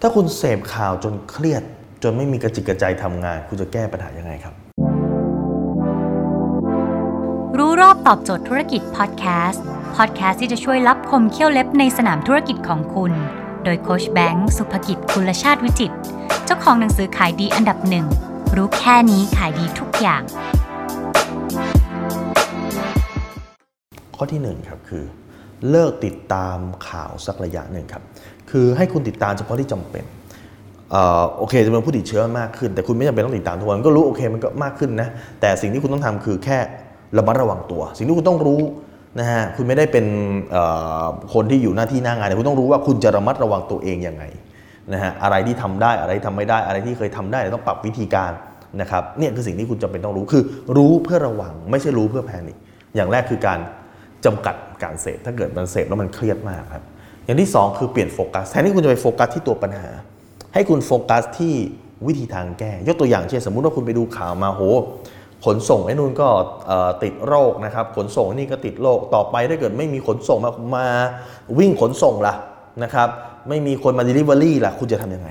ถ้าคุณเสพข่าวจนเครียด จนไม่มีกระจิกกระใจทำงาน คุณจะแก้ปัญหายังไงครับ รู้รอบตอบโจทย์ธุรกิจพอดแคสต์พอดแคสต์ที่จะช่วยรับคมเขี้ยวเล็บในสนามธุรกิจของคุณ โดยโคชแบงค์สุภกิจคุลชาติวิจิตรเจ้าของหนังสือขายดีอันดับหนึ่งรู้แค่นี้ขายดีทุกอย่าง ข้อที่หนึ่งครับคือ เลิกติดตามข่าวสักระยะหนึ่งครับ คือให้คุณติดตามเฉพาะที่จำเป็นออโอเคจำนวนผู้ติดเชื้อมากขึ้น แต่คุณไม่จำเป็นต้องติดตามทุกวันก็รู้โอเคมันก็มากขึ้นนะแต่สิ่งที่คุณต้องทำคือแค่ระมัดระวังตัว สิ่งที่คุณต้องรู้นะฮะคุณไม่ได้เป็นคนที่อยู่หน้าที่หน้างานแต่คุณต้องรู้ว่าคุณจะระมัดระวังตัวเองยังไงนะฮะอะไรที่ทำได้อะไรที่ทำไม่ได้อะไรที่เคยทำได้ต้องปรับวิธีการนะครับเนี่ยคือสิ่งที่คุณจำเป็นต้องรู้คือ รู้เพื่อระวังไม่ใช่รู้เพื่อ panic อย่างแรกคือการ จำกัดการเสพถ้าเกิดมันเสพแล้วมันเครียดมากครับ อย่างที่ 2 คือเปลี่ยนโฟกัสแทนที่คุณจะไปโฟกัสที่ตัวปัญหา ให้คุณโฟกัสที่วิธีทางแก้ ยกตัวอย่างเช่นสมมุติว่าคุณไปดูข่าวมาโห ขนส่งไอ้นู่นก็ติดโรคนะครับ ขนส่งนี่ก็ติดโรคต่อไปถ้าเกิดไม่มีขนส่งมามาวิ่งขนส่งล่ะนะครับไม่มีคนมา Delivery ล่ะคุณจะทำยังไง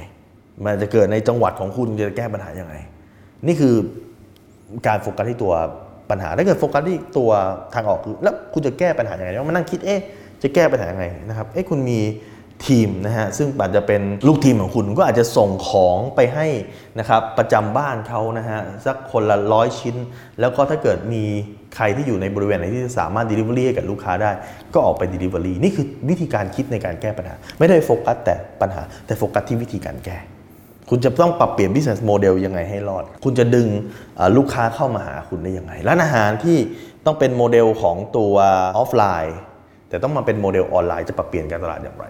มันจะเกิดในจังหวัดของคุณจะแก้ปัญหายังไง นี่คือการโฟกัสที่ตัว ปัญหาถ้าเกิดโฟกัสที่ตัวทางออกคือแล้วคุณจะแก้ปัญหาอย่างไรมานั่งคิดเอ๊ะจะแก้ปัญหายังไงนะครับเอ๊ะคุณมีทีมนะฮะซึ่งอาจจะเป็นลูกทีมของคุณก็อาจจะส่งของไปให้นะครับประจำบ้านเขานะฮะสักคนละร้อยชิ้น แล้วก็ถ้าเกิดมีใครที่อยู่ในบริเวณไหนที่สามารถ Delivery ให้กับลูกค้าได้ ก็ออกไป Delivery นี่คือวิธีการคิดในการแก้ปัญหา ไม่ได้โฟกัสแต่ปัญหาแต่โฟกัสที่วิธีการแก้ คุณจะต้องปรับเปลี่ยน business model ยังไงให้รอด คุณจะดึงลูกค้าเข้ามาหาคุณได้ยังไง ร้านอาหารที่ต้องเป็นโมเดลของตัวออฟไลน์ แต่ต้องมาเป็นโมเดลออนไลน์จะปรับเปลี่ยนการตลาดอย่างไร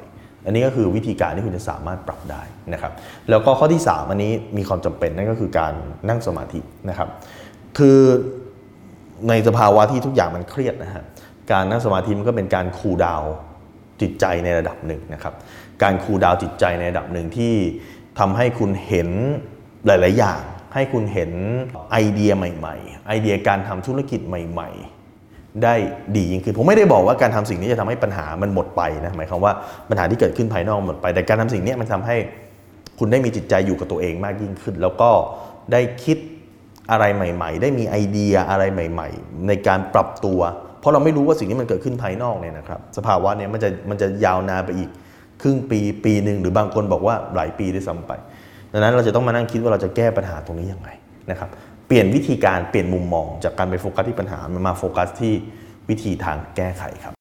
อันนี้ก็คือวิธีการที่คุณจะสามารถปรับได้นะครับ แล้วก็ข้อที่ 3 อันนี้มีความจำเป็นนั่นก็คือการนั่งสมาธินะครับ คือในสภาวะที่ทุกอย่างมันเครียดนะฮะ การนั่งสมาธิมันก็เป็นการ cool downจิตใจในระดับหนึ่งนะครับ การคูลดาวน์จิตใจในระดับหนึ่งที่ ทำให้คุณเห็นหลาย ๆ อย่าง ให้คุณเห็นไอเดียใหม่ ๆ ไอเดียการทำธุรกิจใหม่ ๆ ได้ดียิ่งขึ้นผมไม่ได้บอกว่าการทำสิ่งนี้จะทำให้ปัญหามันหมดไปนะหมายความว่าปัญหาที่เกิดขึ้นภายนอกหมดไป แต่การทำสิ่งนี้มันทำให้คุณได้มีจิตใจอยู่กับตัวเองมากยิ่งขึ้น แล้วก็ได้คิดอะไรใหม่ ๆ ได้มีไอเดียอะไรใหม่ ๆ ในการปรับตัว เพราะเราไม่รู้ว่าสิ่งที่มันเกิดขึ้นภายนอกเนี่ยนะครับ สภาวะเนี่ยมันจะมันจะยาวนานไปอีก ครึ่งปีปีหนึ่งหรือบางคนบอกว่าหลายปีด้วยซ้ำไป ดังนั้นเราจะต้องมานั่งคิดว่าเราจะแก้ปัญหาตรงนี้ยังไงนะครับ เปลี่ยนวิธีการเปลี่ยนมุมมอง จากการไปโฟกัสที่ปัญหามันมาโฟกัสที่วิธีทางแก้ไขครับ